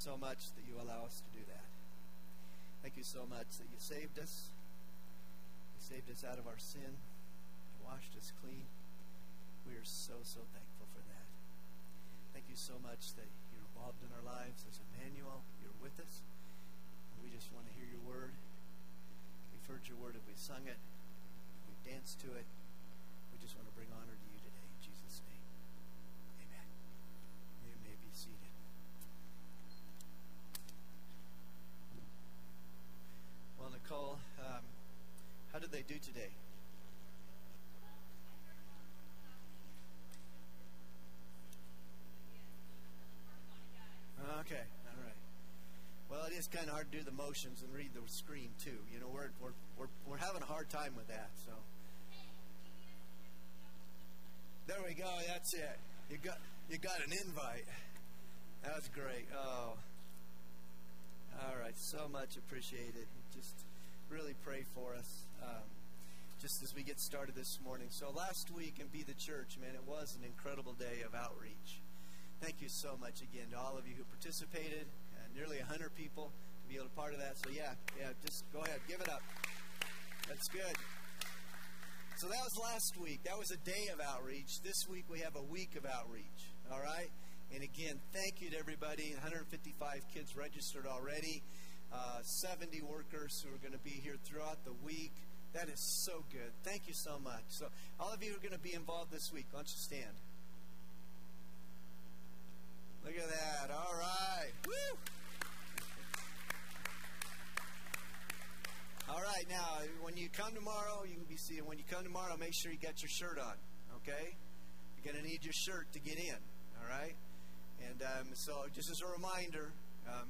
so much that you allow us to do that. Thank you so much that you saved us. You saved us out of our sin. You washed us clean. We are so, so thankful for that. Thank you so much that you're involved in our lives as Emmanuel. You're with us. We just want to hear your word. We've heard your word and we've sung it. We've danced to it. We just want to bring honor to you today in Jesus' name. Amen. You may be seated. Well, Nicole, um, how did they do today? Okay, all right. Well, it is kind of hard to do the motions and read the screen too. You know, we're we're we're, we're having a hard time with that. So there we go. That's it. You got you got an invite. That's great. Oh, all right. So much appreciated. Just really pray for us. Um, just as we get started this morning. So last week in Be the Church, man, it was an incredible day of outreach. Thank you so much again to all of you who participated. Uh, nearly 100 people to be able to part of that. So yeah, yeah, just go ahead, give it up. That's good. So that was last week. That was a day of outreach. This week we have a week of outreach. All right? And again, thank you to everybody. 155 kids registered already. Uh, 70 workers who are going to be here throughout the week. That is so good. Thank you so much. So, all of you who are going to be involved this week, why don't you stand? Look at that. All right. Woo! All right. Now, when you come tomorrow, you can be seeing. When you come tomorrow, make sure you got your shirt on. Okay? You're going to need your shirt to get in. All right? And um, so, just as a reminder, um,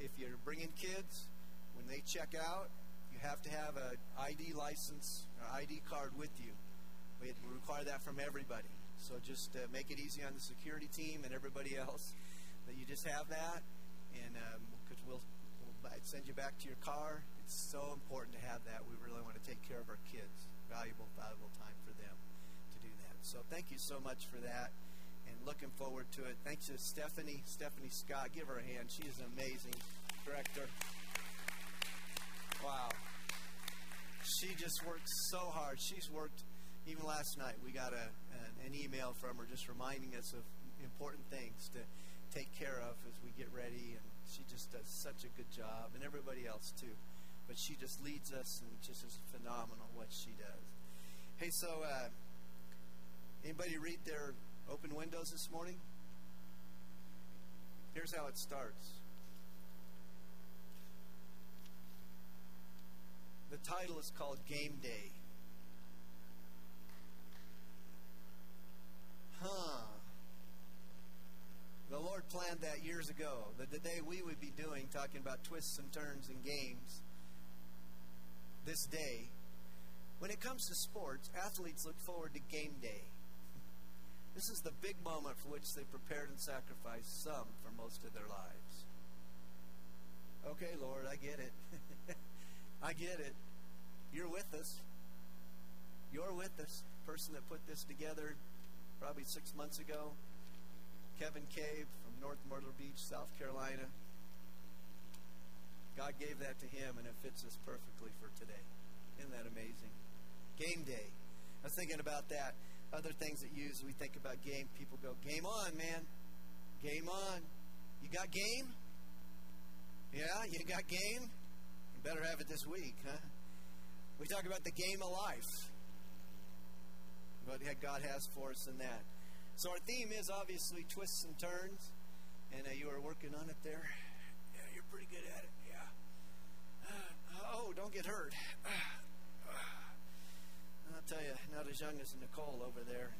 if you're bringing kids, when they check out, you have to have an ID license or ID card with you. We require that from everybody. So just uh, make it easy on the security team and everybody else that you just have that, and because um, we'll, we'll send you back to your car. It's so important to have that. We really want to take care of our kids. Valuable, valuable time for them to do that. So thank you so much for that, and looking forward to it. Thanks to Stephanie, Stephanie Scott. Give her a hand. She is an amazing director. Wow. She just works so hard. She's worked even last night, we got a, an, an email from her just reminding us of important things to take care of as we get ready. And she just does such a good job, and everybody else too. But she just leads us, and just is phenomenal what she does. Hey, so uh, anybody read their open windows this morning? Here's how it starts. The title is called Game Day. Huh. The Lord planned that years ago, that the day we would be doing, talking about twists and turns and games, this day. When it comes to sports, athletes look forward to game day. This is the big moment for which they prepared and sacrificed some for most of their lives. Okay, Lord, I get it. I get it. You're with us. You're with us. Person that put this together probably six months ago. Kevin Cave from North Myrtle Beach, South Carolina. God gave that to him, and it fits us perfectly for today. Isn't that amazing? Game day. I was thinking about that. Other things that use, we think about game. People go, game on, man. Game on. You got game? Yeah, you got game? You better have it this week, huh? We talk about the game of life what God has for us in that. So our theme is obviously twists and turns, and uh, you are working on it there. Yeah, you're pretty good at it. Yeah. Uh, oh, don't get hurt. Uh, I'll tell you, not as young as Nicole over there.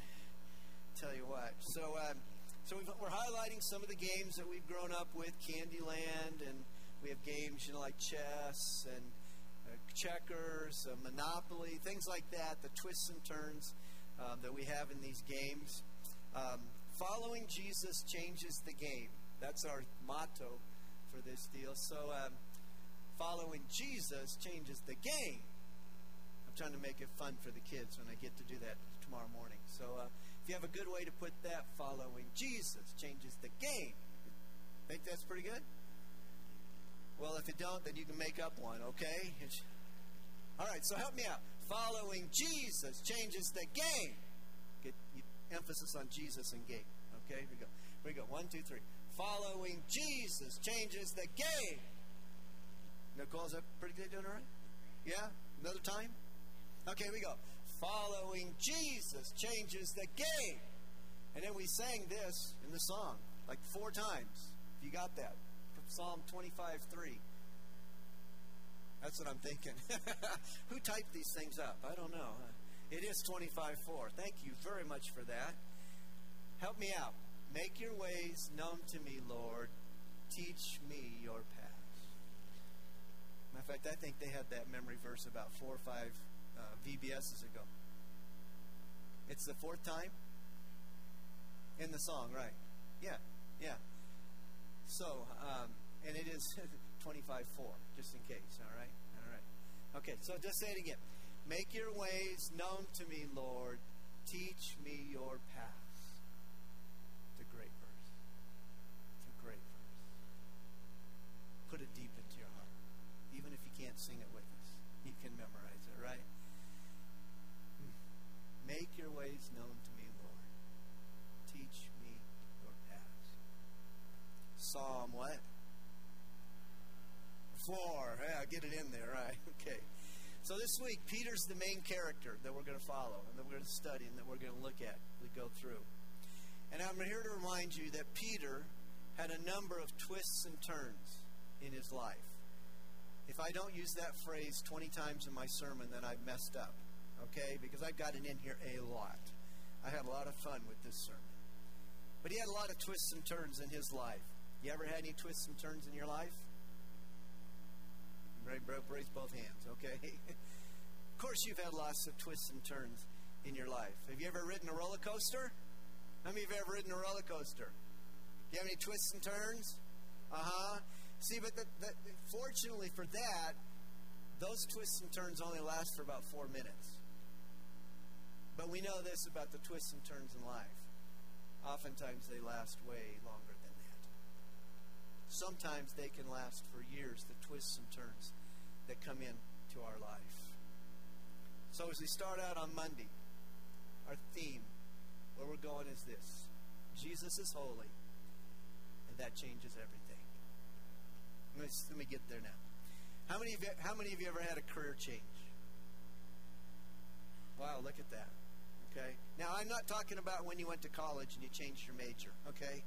Tell you what. So, um, so we are highlighting some of the games that we've grown up with, Candyland, and we have games, you know, like chess and uh, checkers, Monopoly, things like that. The twists and turns um, that we have in these games. Um, following Jesus changes the game. That's our motto for this deal. So, um, following Jesus changes the game. I'm trying to make it fun for the kids when I get to do that tomorrow morning. So, uh, if you have a good way to put that, following Jesus changes the game. Think that's pretty good? Well, if you don't, then you can make up one, okay? It's, all right, so help me out. Following Jesus changes the game. Get emphasis on Jesus and game. Okay, here we go. Here we go. One, two, three. Following Jesus changes the game. Nicole, is that pretty good? Doing all right? Yeah? Another time? Okay, here we go. Following Jesus changes the game. And then we sang this in the song like four times. If you got that. Psalm 25 3. That's what I'm thinking. Who typed these things up? I don't know. It is 25 4. Thank you very much for that. Help me out. Make your ways known to me, Lord. Teach me your paths. Matter of fact, I think they had that memory verse about four or five uh, VBSs ago. It's the fourth time in the song, right? Yeah, yeah. So, um, and it is 25 4, just in case, all right? All right. Okay, so just say it again. Make your ways known to me, Lord. Teach me your paths. It's a great verse. It's a great verse. Put it deep into your heart. Even if you can't sing it with us, you can memorize it, right? Make your ways known to me, Lord. Teach me your paths. Psalm what? Four. Yeah, get it in there, right? Okay. So this week, Peter's the main character that we're going to follow and that we're going to study and that we're going to look at. We go through. And I'm here to remind you that Peter had a number of twists and turns in his life. If I don't use that phrase 20 times in my sermon, then I've messed up. Okay? Because I've got it in here a lot. I had a lot of fun with this sermon. But he had a lot of twists and turns in his life. You ever had any twists and turns in your life? Raise both hands, okay? of course, you've had lots of twists and turns in your life. Have you ever ridden a roller coaster? How many of you have ever ridden a roller coaster? Do you have any twists and turns? Uh huh. See, but the, the, fortunately for that, those twists and turns only last for about four minutes. But we know this about the twists and turns in life. Oftentimes they last way longer than that. Sometimes they can last for years, the twists and turns that come into our life. So as we start out on Monday, our theme, where we're going is this Jesus is holy, and that changes everything. Let me, let me get there now. How many, of you, how many of you ever had a career change? Wow, look at that. Okay? Now, I'm not talking about when you went to college and you changed your major, okay?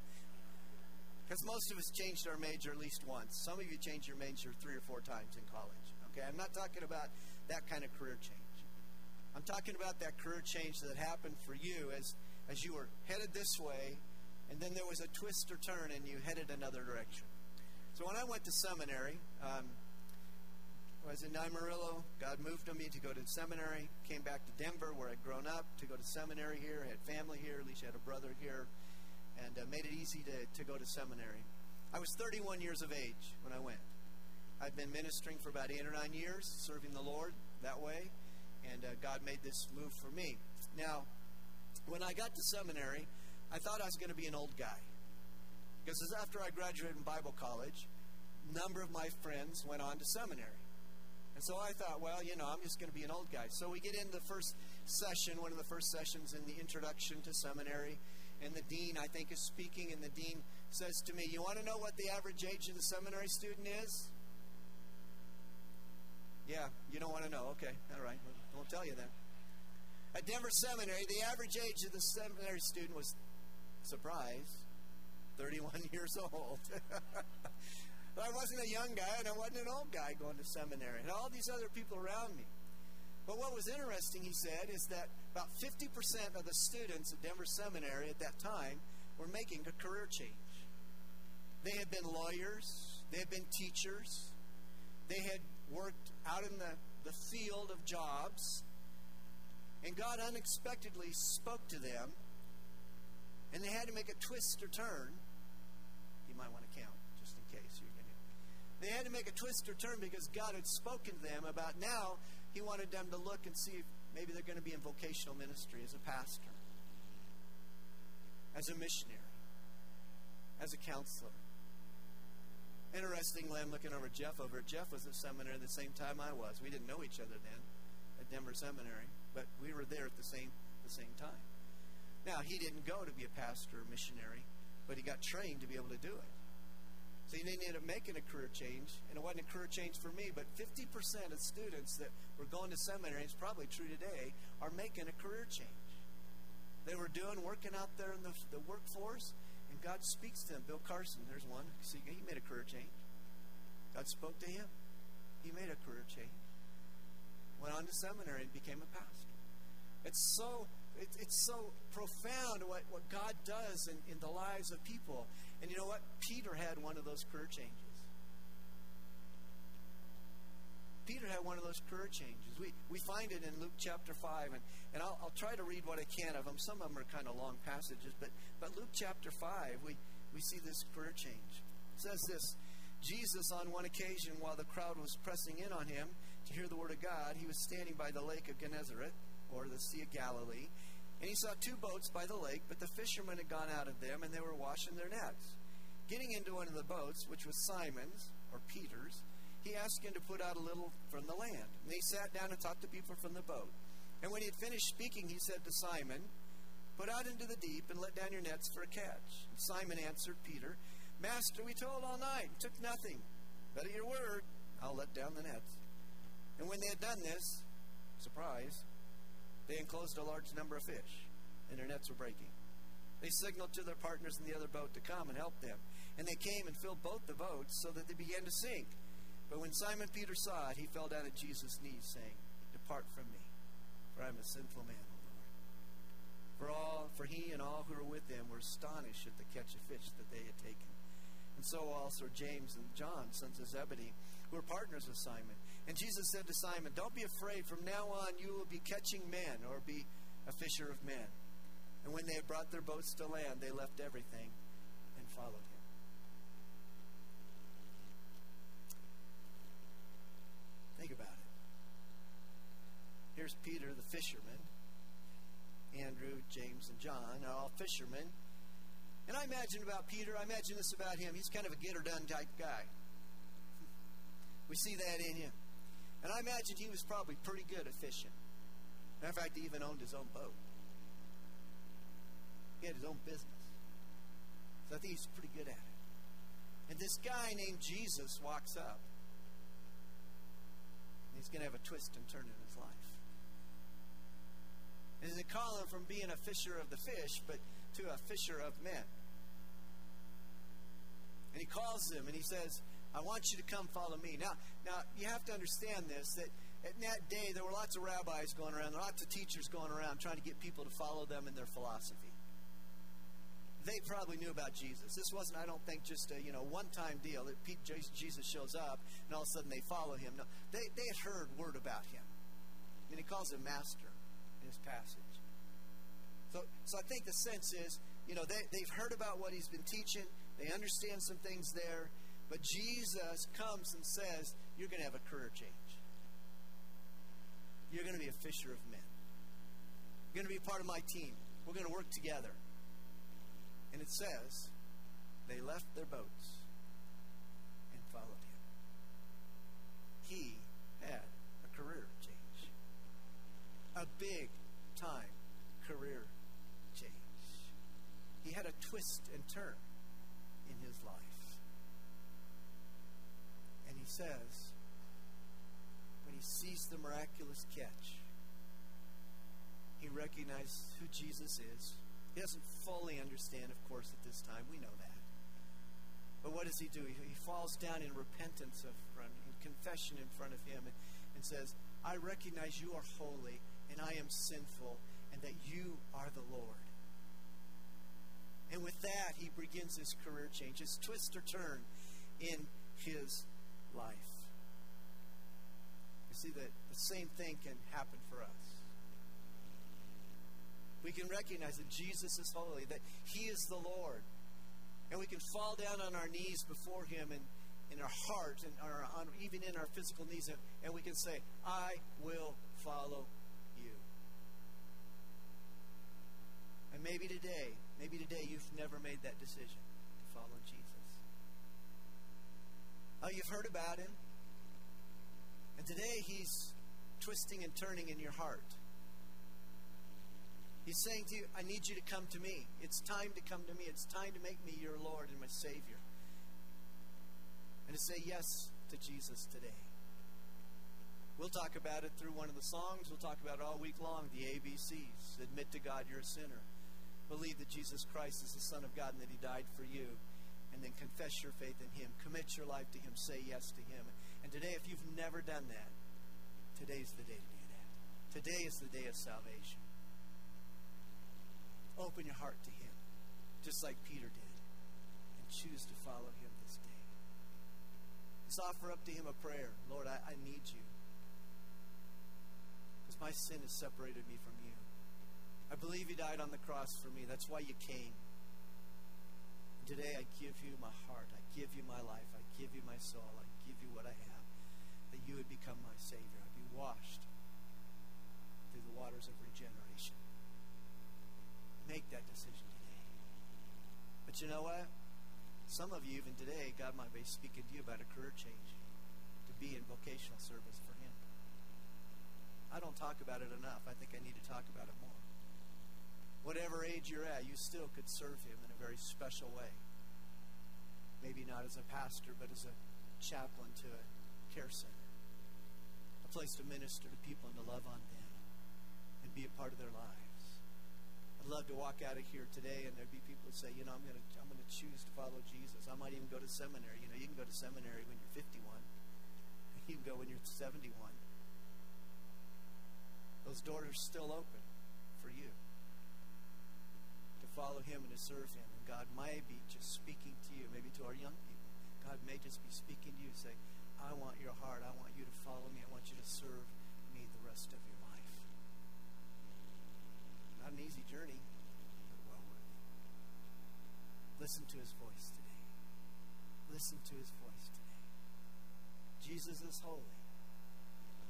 Because most of us changed our major at least once. Some of you changed your major three or four times in college. Okay, I'm not talking about that kind of career change. I'm talking about that career change that happened for you as as you were headed this way, and then there was a twist or turn, and you headed another direction. So when I went to seminary, um, I was in Amarillo. God moved on me to go to seminary. Came back to Denver, where I'd grown up, to go to seminary here. I Had family here. At least I had a brother here, and uh, made it easy to, to go to seminary. I was 31 years of age when I went. I've been ministering for about eight or nine years, serving the Lord that way, and uh, God made this move for me. Now, when I got to seminary, I thought I was going to be an old guy. Because after I graduated from Bible college, a number of my friends went on to seminary. And so I thought, well, you know, I'm just going to be an old guy. So we get into the first session, one of the first sessions in the introduction to seminary, and the dean, I think, is speaking, and the dean says to me, You want to know what the average age of the seminary student is? Yeah, you don't want to know. Okay, all right. I won't tell you then. At Denver Seminary, the average age of the seminary student was, surprise, 31 years old. I wasn't a young guy and I wasn't an old guy going to seminary. And all these other people around me. But what was interesting, he said, is that about 50% of the students at Denver Seminary at that time were making a career change. They had been lawyers, they had been teachers, they had worked out in the, the field of jobs, and God unexpectedly spoke to them, and they had to make a twist or turn. You might want to count just in case you're. They had to make a twist or turn because God had spoken to them about now He wanted them to look and see if maybe they're going to be in vocational ministry as a pastor, as a missionary, as a counselor, Interestingly, I'm looking over Jeff over. Jeff was at seminary at the same time I was. We didn't know each other then at Denver Seminary, but we were there at the same the same time. Now he didn't go to be a pastor or missionary, but he got trained to be able to do it. So he ended up making a career change, and it wasn't a career change for me, but 50% of students that were going to seminary, it's probably true today, are making a career change. They were doing, working out there in the, the workforce, God speaks to them. Bill Carson, there's one. See, he made a career change. God spoke to him. He made a career change. Went on to seminary and became a pastor. It's so it, it's so profound what, what God does in, in the lives of people. And you know what? Peter had one of those career changes. Peter had one of those career changes. We, we find it in Luke chapter 5, and, and I'll, I'll try to read what I can of them. Some of them are kind of long passages, but, but Luke chapter 5, we, we see this career change. It says this Jesus, on one occasion, while the crowd was pressing in on him to hear the word of God, he was standing by the lake of Gennesaret, or the Sea of Galilee, and he saw two boats by the lake, but the fishermen had gone out of them, and they were washing their nets. Getting into one of the boats, which was Simon's, or Peter's, he asked him to put out a little from the land. And he sat down and talked to people from the boat. And when he had finished speaking, he said to Simon, Put out into the deep and let down your nets for a catch. And Simon answered Peter, Master, we toiled all night and took nothing. But at your word, I'll let down the nets. And when they had done this, surprise, they enclosed a large number of fish, and their nets were breaking. They signaled to their partners in the other boat to come and help them. And they came and filled both the boats so that they began to sink. But when Simon Peter saw it, he fell down at Jesus' knees, saying, Depart from me, for I am a sinful man, O Lord. For all for he and all who were with him were astonished at the catch of fish that they had taken. And so also James and John, sons of Zebedee, who were partners with Simon. And Jesus said to Simon, Don't be afraid. From now on, you will be catching men or be a fisher of men. And when they had brought their boats to land, they left everything and followed him. Think about it. Here's Peter, the fisherman. Andrew, James, and John are all fishermen. And I imagine about Peter, I imagine this about him. He's kind of a get or done type guy. We see that in him. And I imagine he was probably pretty good at fishing. Matter of fact, he even owned his own boat. He had his own business. So I think he's pretty good at it. And this guy named Jesus walks up. And he's going to have a twist and turn in his life. And they call him from being a fisher of the fish, but to a fisher of men. And he calls him and he says, I want you to come follow me. Now, now you have to understand this that in that day there were lots of rabbis going around, lots of teachers going around trying to get people to follow them in their philosophy. They probably knew about Jesus. This wasn't, I don't think, just a you know one-time deal that Jesus shows up and all of a sudden they follow him. No, they they had heard word about him, and he calls him master in his passage. So, so I think the sense is, you know, they, they've heard about what he's been teaching. They understand some things there. But Jesus comes and says, You're going to have a career change. You're going to be a fisher of men. You're going to be part of my team. We're going to work together. And it says, they left their boats and followed him. He had a career change, a big time career change. He had a twist and turn in his life And he says, when he sees the miraculous catch, he recognizes who Jesus is. He doesn't fully understand, of course, at this time. We know that. But what does he do? He, falls down in repentance of front, in confession in front of him, and, and says, I recognize you are holy, and I am sinful, and that you are the Lord. And with that, he begins his career change, his twist or turn in his life. You see that the same thing can happen for us. We can recognize that Jesus is holy, that He is the Lord. And we can fall down on our knees before Him and in our heart and our, on, even in our physical knees, and, and we can say, I will follow you. And maybe today, maybe today you've never made that decision to follow Jesus. Oh, you've heard about him. And today he's twisting and turning in your heart. He's saying to you, I need you to come to me. It's time to come to me. It's time to make me your Lord and my Savior. And to say yes to Jesus today. We'll talk about it through one of the songs. We'll talk about it all week long the ABCs. Admit to God you're a sinner. Believe that Jesus Christ is the Son of God and that He died for you. And then confess your faith in Him. Commit your life to Him. Say yes to Him. And today, if you've never done that, today's the day to do that. Today is the day of salvation. Open your heart to Him, just like Peter did, and choose to follow Him this day. Just offer up to Him a prayer Lord, I, I need you. Because my sin has separated me from. I believe you died on the cross for me. That's why you came. Today I give you my heart. I give you my life. I give you my soul. I give you what I have. That you would become my Savior. I'd be washed through the waters of regeneration make that decision today. But you know what? Some of you, even today, God might be speaking to you about a career change to be in vocational service for Him. I don't talk about it enough. I think I need to talk about it more. Whatever age you're at, you still could serve Him in a very special way. Maybe not as a pastor, but as a chaplain to a care center, a place to minister to people and to love on them and be a part of their lives. I'd love to walk out of here today and there'd be people who say, you know, I'm going to I'm going to choose to follow Jesus. I might even go to seminary. You know, you can go to seminary when you're 51. You can go when you're 71. Those doors are still open for you follow Him and to serve Him. And God may be just speaking to you, maybe to our young people. God may just be speaking to you, saying, I want your heart. I want you to follow me. I want you to serve me the rest of your life. not an easy journey, but well worth it. Listen to his voice today. Listen to his voice today. Jesus is holy,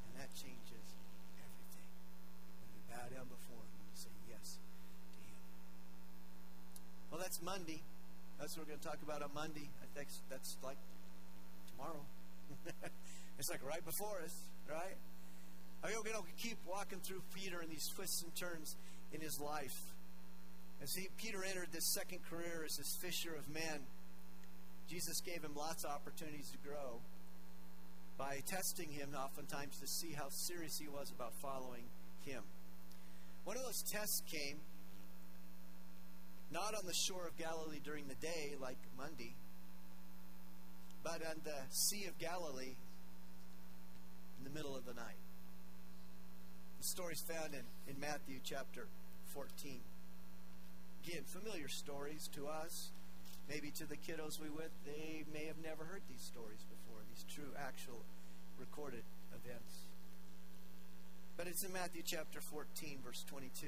and that changes everything. When you bow down before him and you say yes to him. Well, that's Monday. That's what we're going to talk about on Monday. I think that's like tomorrow. it's like right before us, right? Are you going to keep walking through Peter and these twists and turns in his life. And see, Peter entered this second career as this fisher of men, Jesus gave him lots of opportunities to grow by testing him oftentimes to see how serious he was about following him. One of those tests came not on the shore of Galilee during the day like Monday, but on the Sea of Galilee in the middle of the night. The story is found in, in Matthew chapter 14. Again, familiar stories to us. Maybe to the kiddos we with, they may have never heard these stories before, these true, actual, recorded events. But it's in Matthew chapter 14, verse 22.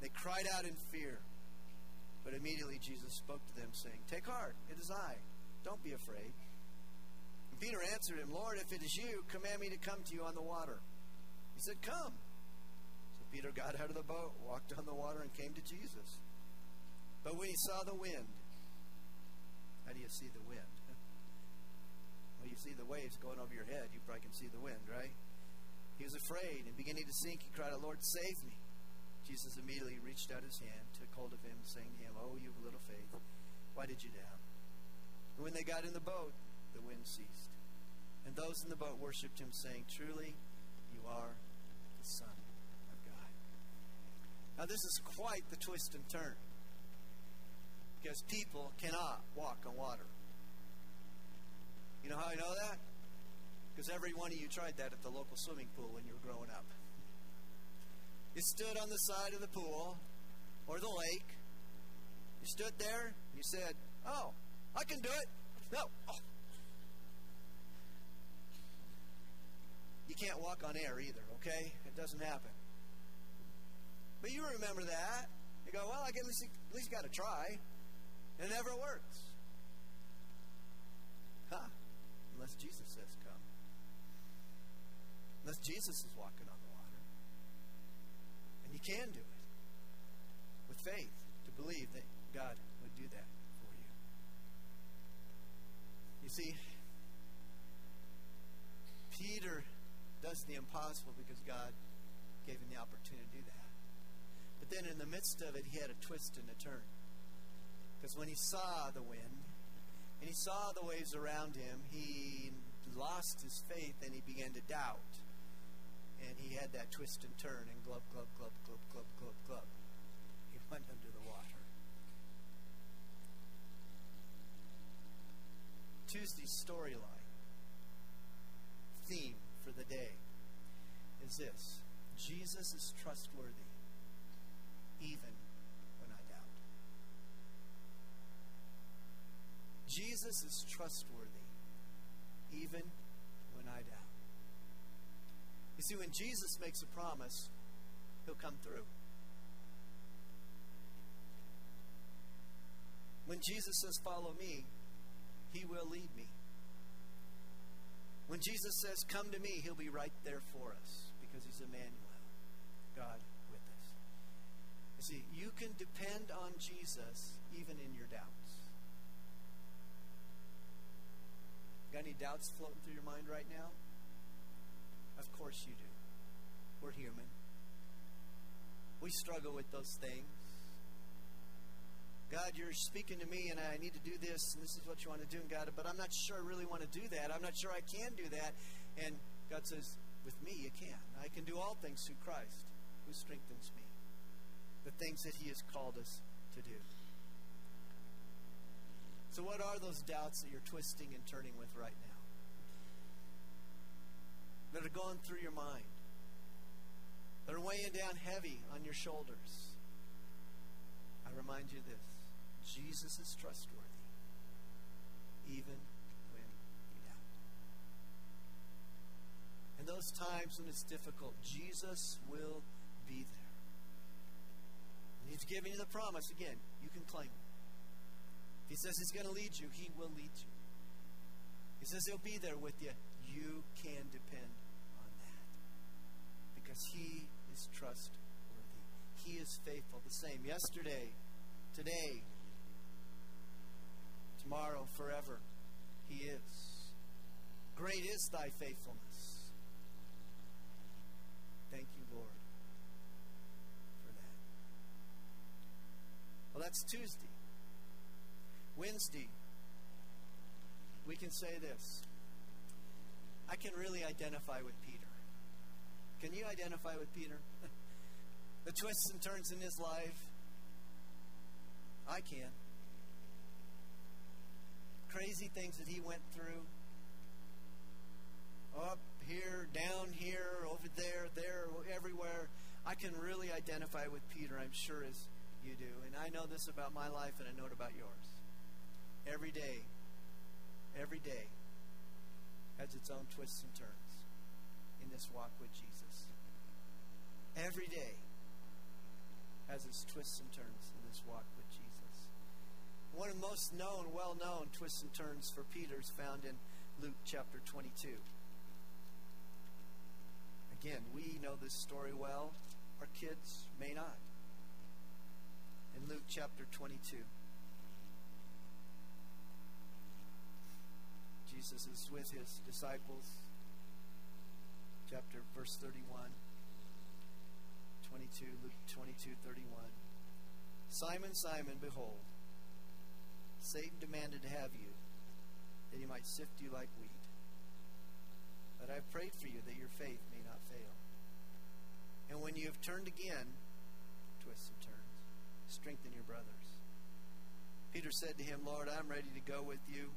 They cried out in fear. But immediately Jesus spoke to them, saying, Take heart, it is I. Don't be afraid. And Peter answered him, Lord, if it is you, command me to come to you on the water. He said, Come. So Peter got out of the boat, walked on the water, and came to Jesus. But when he saw the wind, how do you see the wind? well, you see the waves going over your head. You probably can see the wind, right? He was afraid and beginning to sink. He cried out, Lord, save me. Jesus immediately reached out his hand, took hold of him, saying to him, Oh, you have little faith, why did you doubt? And when they got in the boat, the wind ceased. And those in the boat worshipped him, saying, Truly, you are the Son of God. Now, this is quite the twist and turn. Because people cannot walk on water. You know how I know that? Because every one of you tried that at the local swimming pool when you were growing up. You stood on the side of the pool or the lake. You stood there and you said, Oh, I can do it. No. Oh, can't walk on air either, okay? It doesn't happen. But you remember that. You go, well, I at least, at least got to try. It never works. Huh? Unless Jesus says come. Unless Jesus is walking on the water. And you can do it with faith to believe that God would do that for you. You see, Peter does the impossible because God gave him the opportunity to do that. But then in the midst of it, he had a twist and a turn. Because when he saw the wind and he saw the waves around him, he lost his faith and he began to doubt. And he had that twist and turn and glub, glub, glub, glub, glub, glub, glub. He went under the water. Tuesday's storyline, theme for the day, is this Jesus is trustworthy even when I doubt. Jesus is trustworthy even when I doubt. You see, when Jesus makes a promise, he'll come through. When Jesus says, Follow me, he will lead me. When Jesus says, Come to me, he'll be right there for us because he's Emmanuel, God with us. You see, you can depend on Jesus even in your doubts. Got any doubts floating through your mind right now? Of course you do. We're human. We struggle with those things. God, you're speaking to me, and I need to do this, and this is what you want to do, and God, but I'm not sure I really want to do that. I'm not sure I can do that. And God says, with me, you can. I can do all things through Christ who strengthens me. The things that He has called us to do. So, what are those doubts that you're twisting and turning with right now? That are going through your mind, that are weighing down heavy on your shoulders. I remind you this Jesus is trustworthy, even when you doubt. In those times when it's difficult, Jesus will be there. And He's giving you the promise. Again, you can claim it. He says He's going to lead you, He will lead you. He says He'll be there with you. You can depend on that. Because He is trustworthy. He is faithful. The same yesterday, today, tomorrow, forever. He is. Great is thy faithfulness. Thank you, Lord, for that. Well, that's Tuesday. Wednesday, we can say this I can really identify with Peter. Can you identify with Peter? the twists and turns in his life? I can crazy things that he went through. Up here, down here, over there, there, everywhere. I can really identify with Peter, I'm sure, as you do. And I know this about my life, and I know it about yours. Every day, every day has its own twists and turns in this walk with Jesus. Every day has its twists and turns in this walk with Jesus. One of the most known, well known twists and turns for Peter is found in Luke chapter 22. Again, we know this story well. Our kids may not. In Luke chapter 22, Jesus is with his disciples. Chapter verse 31. 22, Luke 22, 31. Simon, Simon, behold, Satan demanded to have you, that he might sift you like wheat. But I've prayed for you that your faith may not fail. And when you have turned again, twists and turns, strengthen your brothers. Peter said to him, Lord, I'm ready to go with you,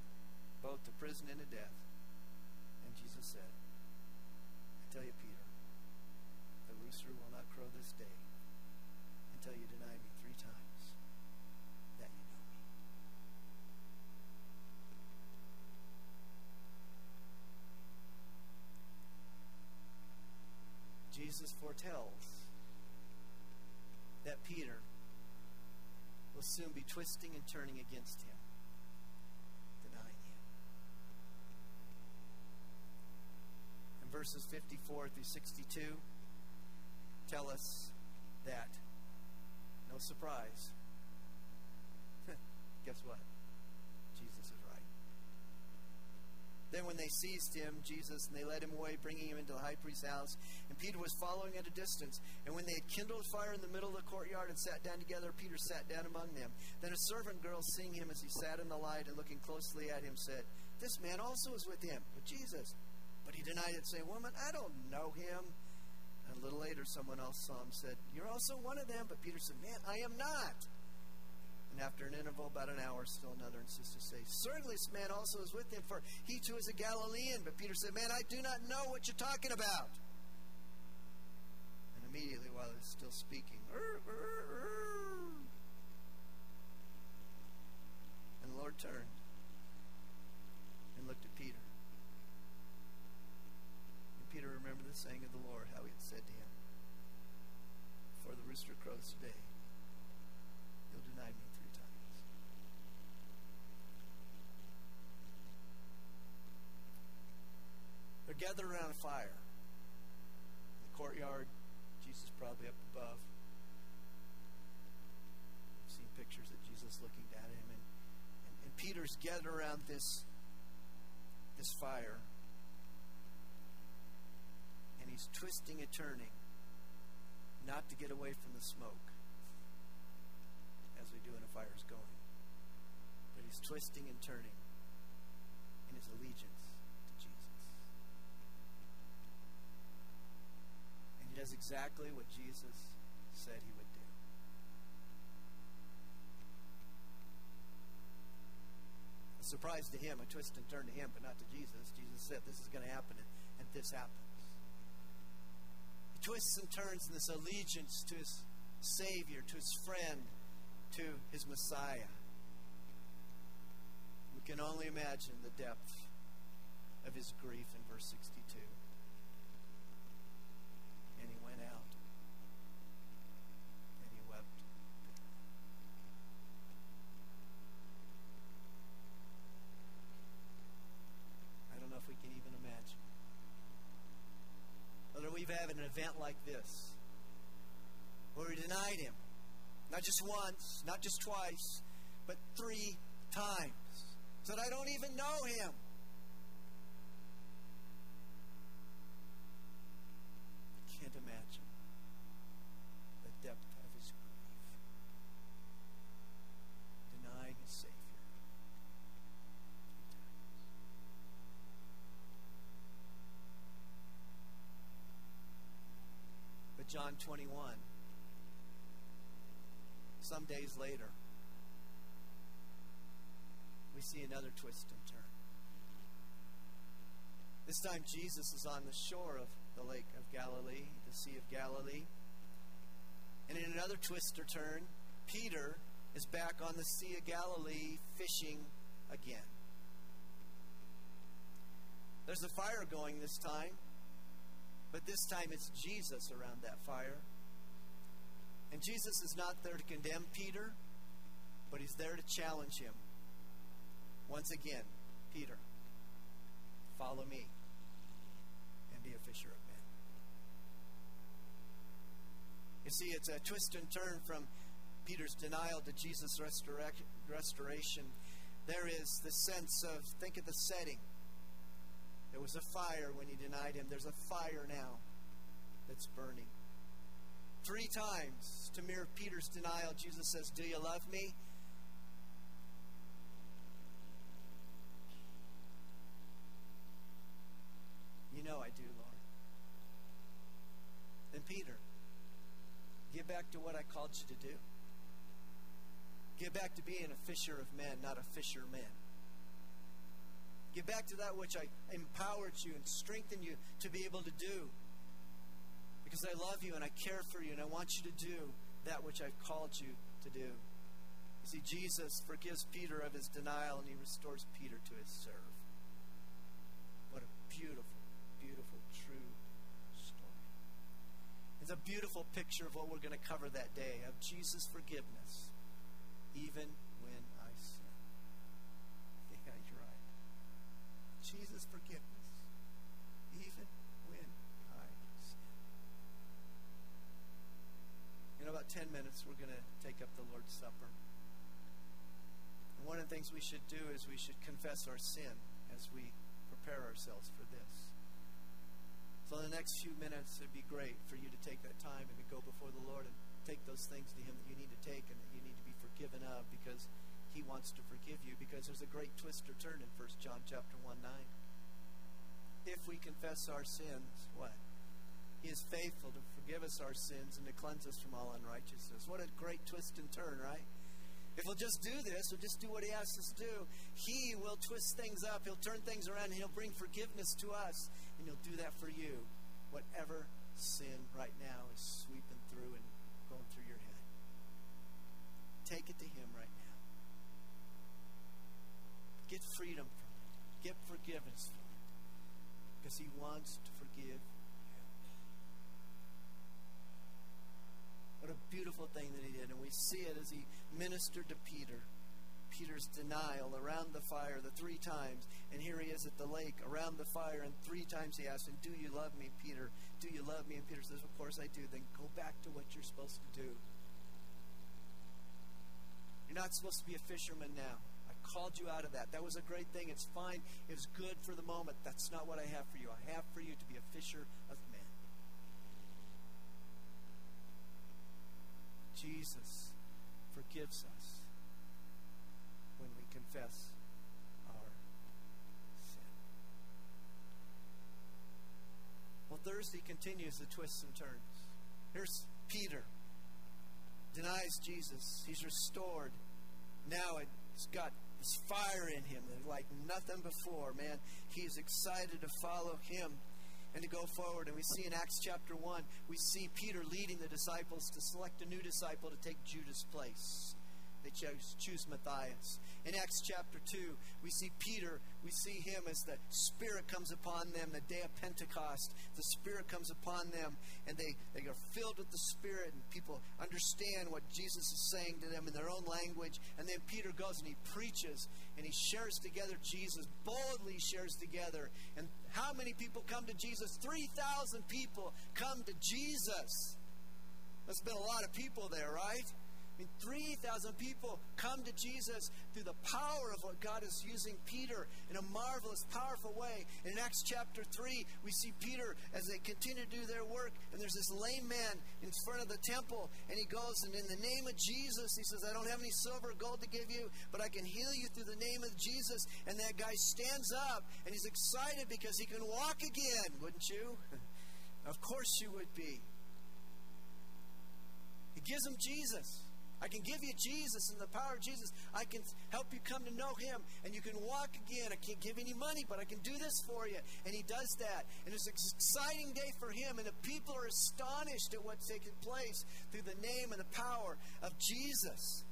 both to prison and to death. And Jesus said, I tell you, Peter, the rooster will not crow this day until you deny me three times. That you know me. Jesus foretells that Peter will soon be twisting and turning against him, denying him. And verses 54 through 62 tell us that, no surprise, guess what? Jesus is right. Then, when they seized him, Jesus, and they led him away, bringing him into the high priest's house, and Peter was following at a distance. And when they had kindled fire in the middle of the courtyard and sat down together, Peter sat down among them. Then a servant girl, seeing him as he sat in the light and looking closely at him, said, This man also is with him, with Jesus. But he denied it, saying, Woman, I don't know him. And a little later, someone else saw him, said, You're also one of them. But Peter said, Man, I am not. And after an interval, about an hour, still another insisted say, Certainly this man also is with him, for he too is a Galilean. But Peter said, Man, I do not know what you're talking about. And immediately, while he was still speaking, and the Lord turned and looked at Peter. And Peter remembered the saying of the Lord, how he had said to him, Before the rooster crows today, you'll deny me three times. They're gathered around a fire. In the courtyard, Jesus probably up above. We've seen pictures of Jesus looking down at him. And, and, and Peter's gathered around this, this fire. He's twisting and turning, not to get away from the smoke, as we do when a fire is going. But he's twisting and turning in his allegiance to Jesus. And he does exactly what Jesus said he would do. A surprise to him, a twist and turn to him, but not to Jesus. Jesus said this is going to happen, and, this happens. Twists and turns in this allegiance to his Savior, to his friend, to his Messiah. We can only imagine the depth of his grief in verse 62. we've had an event like this where we denied him. Not just once, not just twice, but three times. Said, I don't even know him. Can't imagine the depth of his grief. Denying his Savior. John 21. Some days later, we see another twist and turn. This time, Jesus is on the shore of the Lake of Galilee, the Sea of Galilee. And in another twist or turn, Peter is back on the Sea of Galilee fishing again. There's a fire going this time. But this time it's Jesus around that fire. And Jesus is not there to condemn Peter, but he's there to challenge him. Once again, Peter, follow me and be a fisher of men. You see, it's a twist and turn from Peter's denial to Jesus' restoration. There is the sense of, think of the setting. There was a fire when he denied him. There's a fire now that's burning. Three times to mirror Peter's denial, Jesus says, Do you love me? You know I do, Lord. Then Peter, get back to what I called you to do. Get back to being a fisher of men, not a fisherman. Get back to that which I empowered you and strengthened you to be able to do. Because I love you and I care for you and I want you to do that which I've called you to do. You see, Jesus forgives Peter of his denial and he restores Peter to his serve. What a beautiful, beautiful, true story. It's a beautiful picture of what we're going to cover that day of Jesus' forgiveness, even when I sin. Yeah, you're right. Jesus' forgiveness, even when I sin. In about 10 minutes, we're going to take up the Lord's Supper. One of the things we should do is we should confess our sin as we prepare ourselves for this. So, in the next few minutes, it'd be great for you to take that time and to go before the Lord and take those things to Him that you need to take and that you need to be forgiven of because He wants to forgive you. Because there's a great twist or turn in 1 John chapter 1 9. If we confess our sins, what? He is faithful to forgive us our sins and to cleanse us from all unrighteousness. What a great twist and turn, right? If we'll just do this, we'll just do what He asks us to do, He will twist things up. He'll turn things around He'll bring forgiveness to us and He'll do that for you. Whatever sin right now is sweeping through and going through your head, take it to Him right now. Get freedom from it, get forgiveness from it, because He wants to forgive you. What a beautiful thing that He did. And we see it as He ministered to Peter. Peter's denial around the fire the three times. And here he is at the lake around the fire, and three times he asked him, Do you love me, Peter? Do you love me? And Peter says, Of course I do. Then go back to what you're supposed to do. You're not supposed to be a fisherman now. Called you out of that. That was a great thing. It's fine. It was good for the moment. That's not what I have for you. I have for you to be a fisher of men. Jesus forgives us when we confess our sin. Well, Thursday continues the twists and turns. Here's Peter. Denies Jesus. He's restored. Now it's got this fire in him like nothing before, man. He's excited to follow him and to go forward. And we see in Acts chapter 1, we see Peter leading the disciples to select a new disciple to take Judas' place. They chose, choose Matthias. In Acts chapter 2, we see Peter, we see him as the Spirit comes upon them, the day of Pentecost. The Spirit comes upon them, and they, they are filled with the Spirit, and people understand what Jesus is saying to them in their own language. And then Peter goes and he preaches, and he shares together Jesus, boldly shares together. And how many people come to Jesus? 3,000 people come to Jesus. That's been a lot of people there, right? Mean, 3,000 people come to Jesus through the power of what God is using Peter in a marvelous, powerful way. In Acts chapter 3, we see Peter as they continue to do their work, and there's this lame man in front of the temple, and he goes, and in the name of Jesus, he says, I don't have any silver or gold to give you, but I can heal you through the name of Jesus. And that guy stands up, and he's excited because he can walk again, wouldn't you? of course you would be. He gives him Jesus. I can give you Jesus and the power of Jesus. I can help you come to know Him and you can walk again. I can't give any money, but I can do this for you. And He does that. And it's an exciting day for Him. And the people are astonished at what's taking place through the name and the power of Jesus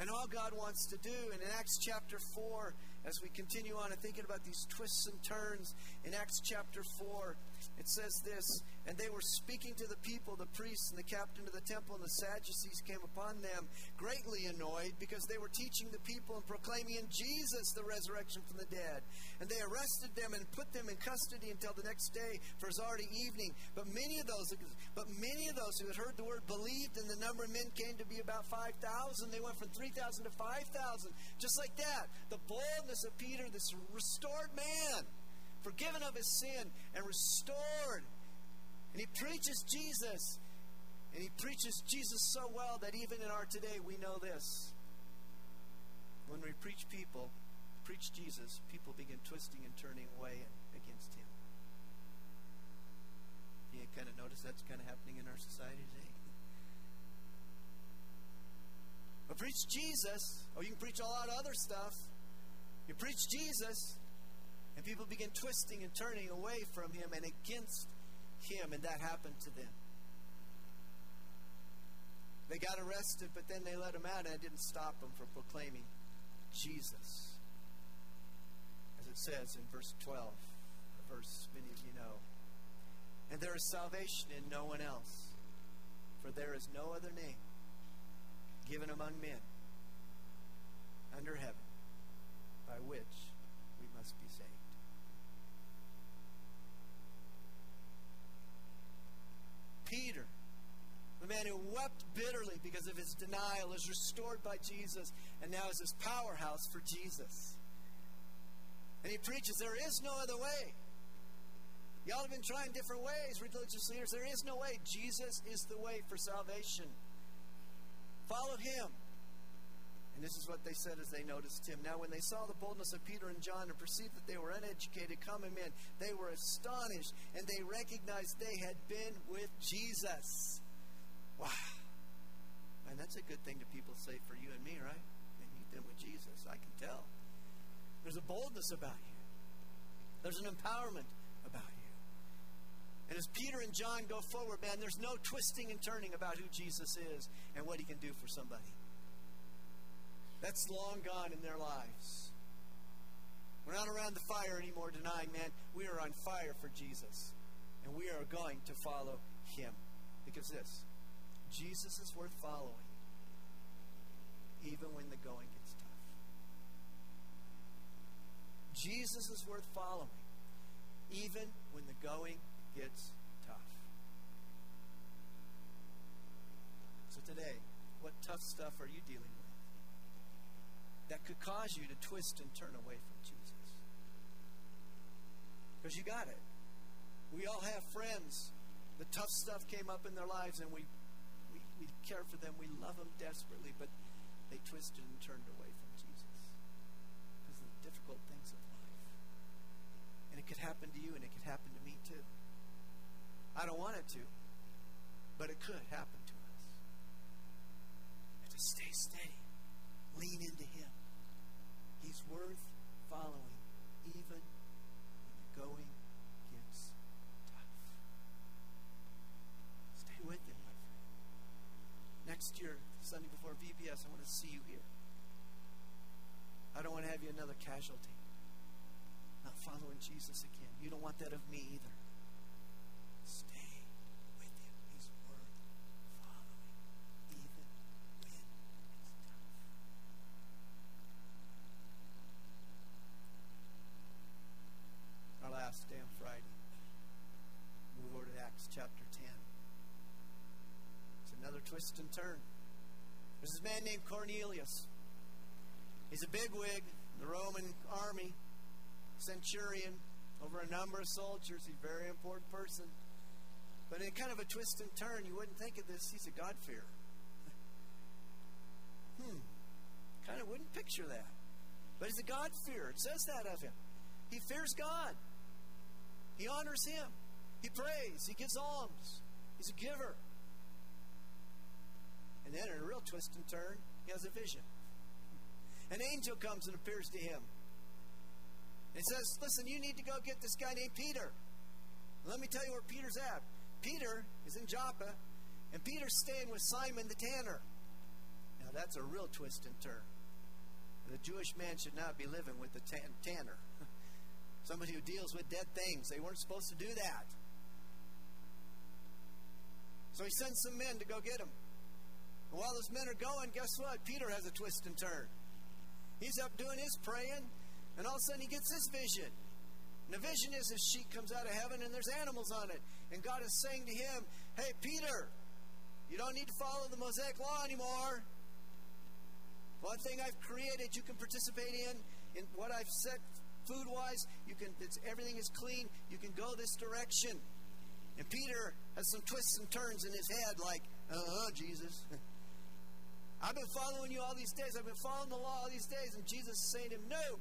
and all God wants to do. And in Acts chapter 4, as we continue on and thinking about these twists and turns, in Acts chapter 4, it says this And they were speaking to the people, the priests and the captain of the temple, and the Sadducees came upon them, greatly annoyed, because they were teaching the people and proclaiming in Jesus the resurrection from the dead. And they arrested them and put them in custody until the next day, for it was already evening. But many of those, but many of those who had heard the word believed, and the number of men came to be about 5,000. They went from 3,000 to 5,000. Just like that. The boldness of Peter, this restored man forgiven of his sin, and restored. And he preaches Jesus. And he preaches Jesus so well that even in our today, we know this. When we preach people, preach Jesus, people begin twisting and turning away against him. You kind of notice that's kind of happening in our society today. But preach Jesus, or you can preach a lot of other stuff. You preach Jesus, and people begin twisting and turning away from him and against him, and that happened to them. They got arrested, but then they let him out, and it didn't stop them from proclaiming Jesus. As it says in verse 12, a verse many of you know. And there is salvation in no one else. For there is no other name given among men under heaven by which we must be saved. Peter, the man who wept bitterly because of his denial, is restored by Jesus and now is his powerhouse for Jesus. And he preaches, There is no other way. Y'all have been trying different ways, religious leaders. There is no way. Jesus is the way for salvation. Follow him. And this is what they said as they noticed him. Now, when they saw the boldness of Peter and John and perceived that they were uneducated common men, they were astonished and they recognized they had been with Jesus. Wow. Man, that's a good thing to people say for you and me, right? Man, you've been with Jesus. I can tell. There's a boldness about you, there's an empowerment about you. And as Peter and John go forward, man, there's no twisting and turning about who Jesus is and what he can do for somebody. That's long gone in their lives. We're not around the fire anymore denying, man, we are on fire for Jesus. And we are going to follow him. Because this, Jesus is worth following, even when the going gets tough. Jesus is worth following, even when the going gets tough. So today, what tough stuff are you dealing with? That could cause you to twist and turn away from Jesus. Because you got it. We all have friends. The tough stuff came up in their lives, and we, we, we care for them. We love them desperately, but they twisted and turned away from Jesus because of the difficult things of life. And it could happen to you, and it could happen to me too. I don't want it to, but it could happen to us. And to stay steady, lean into Him worth following even when the going gets tough. Stay with him, my friend. Next year, Sunday before VBS, I want to see you here. I don't want to have you another casualty. Not following Jesus again. You don't want that of me either. chapter 10. It's another twist and turn. There's this man named Cornelius. He's a bigwig in the Roman army, centurion, over a number of soldiers. He's a very important person. But in kind of a twist and turn, you wouldn't think of this. He's a God-fearer. hmm. Kind of wouldn't picture that. But he's a God-fearer. It says that of him. He fears God. He honors him. He prays. He gives alms. He's a giver. And then, in a real twist and turn, he has a vision. An angel comes and appears to him. And says, Listen, you need to go get this guy named Peter. Let me tell you where Peter's at. Peter is in Joppa, and Peter's staying with Simon the tanner. Now, that's a real twist and turn. The Jewish man should not be living with the tan- tanner, somebody who deals with dead things. They weren't supposed to do that. So he sends some men to go get him. And while those men are going, guess what? Peter has a twist and turn. He's up doing his praying, and all of a sudden he gets this vision. And the vision is this sheet comes out of heaven and there's animals on it. And God is saying to him, Hey, Peter, you don't need to follow the Mosaic law anymore. One thing I've created you can participate in, in what I've set food wise, you can everything is clean, you can go this direction. And Peter has some twists and turns in his head, like, uh uh Jesus. I've been following you all these days. I've been following the law all these days. And Jesus is saying to him, No,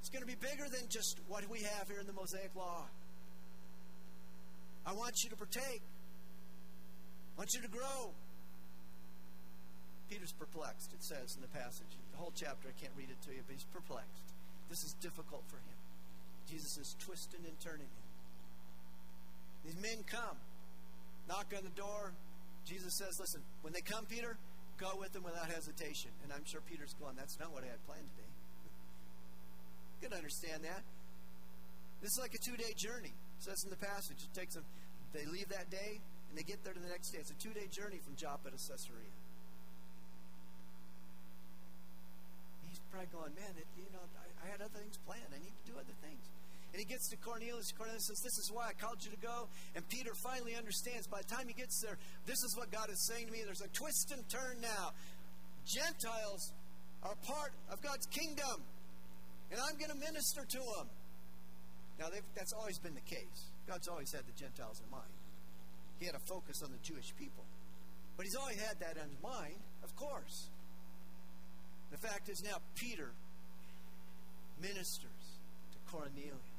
it's going to be bigger than just what we have here in the Mosaic Law. I want you to partake, I want you to grow. Peter's perplexed, it says in the passage. The whole chapter, I can't read it to you, but he's perplexed. This is difficult for him. Jesus is twisting and turning him. These men come, knock on the door. Jesus says, Listen, when they come, Peter, go with them without hesitation. And I'm sure Peter's going, That's not what I had planned today. you can understand that. This is like a two day journey. It says in the passage. It takes them, they leave that day, And they get there to the next day. It's a two day journey from Joppa to Caesarea. He's probably going, man, it, you know, I, I had other things planned. I need to do other things. And he gets to Cornelius. Cornelius says, This is why I called you to go. And Peter finally understands. By the time he gets there, this is what God is saying to me. There's a twist and turn now. Gentiles are part of God's kingdom. And I'm going to minister to them. Now, that's always been the case. God's always had the Gentiles in mind. He had a focus on the Jewish people. But he's always had that in mind, of course. The fact is now Peter ministers to Cornelius.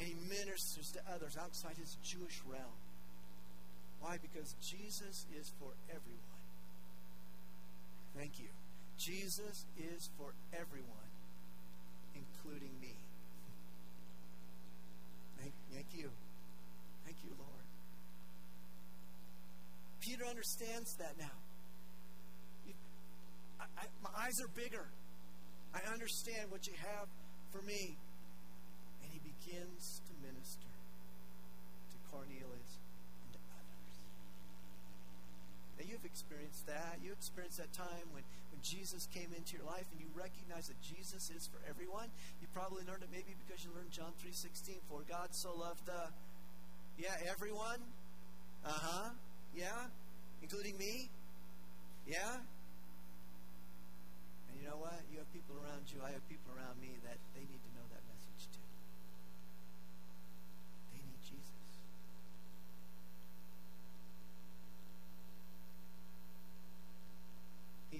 And he ministers to others outside his Jewish realm. Why? Because Jesus is for everyone. Thank you. Jesus is for everyone, including me. Thank, thank you. Thank you, Lord. Peter understands that now. I, I, my eyes are bigger. I understand what you have for me. Begins to minister to Cornelius and to others. Now, you've experienced that. You experienced that time when, when Jesus came into your life and you recognize that Jesus is for everyone. You probably learned it maybe because you learned John 3.16, For God so loved the, yeah, everyone. Uh-huh. Yeah. Including me. Yeah. And you know what? You have people around you. I have people around me that they need to know that message too. They need Jesus.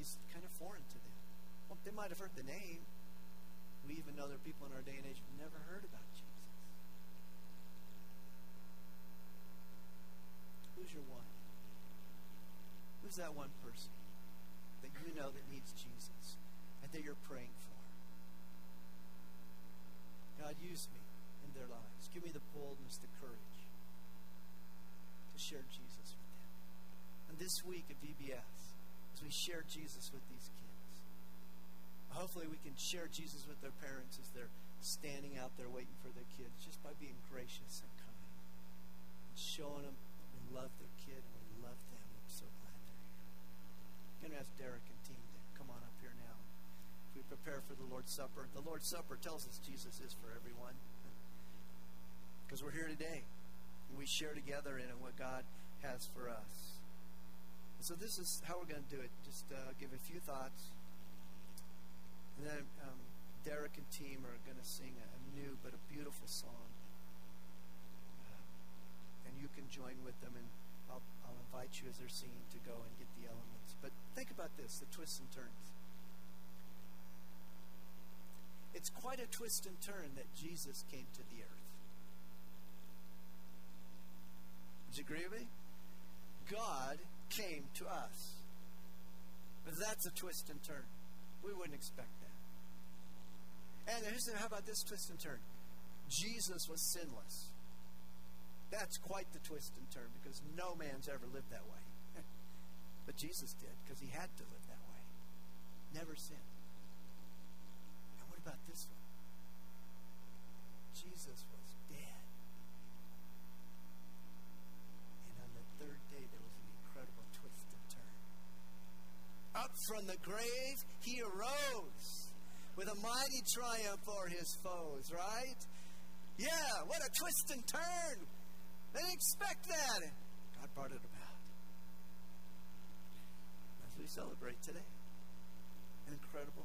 He's kind of foreign to them. Well, they might have heard the name. We even know there are people in our day and age who've never heard about Jesus. Who's your one? Who's that one person that you know that needs Jesus and that you're praying for? God, use me in their lives. Give me the boldness, the courage to share Jesus with them. And this week at VBS, we share Jesus with these kids, hopefully we can share Jesus with their parents as they're standing out there waiting for their kids just by being gracious and kind and showing them that we love their kid and we love them. I'm so glad they're here. I'm going to ask Derek and team to come on up here now. If we prepare for the Lord's Supper, the Lord's Supper tells us Jesus is for everyone because we're here today and we share together in what God has for us. So this is how we're going to do it. Just uh, give a few thoughts and then um, Derek and team are going to sing a, new but a beautiful song. Uh, and you can join with them, and I'll, I'll invite you as they're singing to go and get the elements. But think about this the twists and turns. It's quite a twist and turn that Jesus came to the earth. Would you agree with me? God came to us. But that's a twist and turn. We wouldn't expect that. And here's how about this twist and turn? Jesus was sinless. That's quite the twist and turn because no man's ever lived that way. but Jesus did because he had to live that way. Never sinned. And what about this one? from the grave, he arose with a mighty triumph for his foes, right? Yeah, what a twist and turn. They didn't expect that. God brought it about. As we celebrate today, an incredible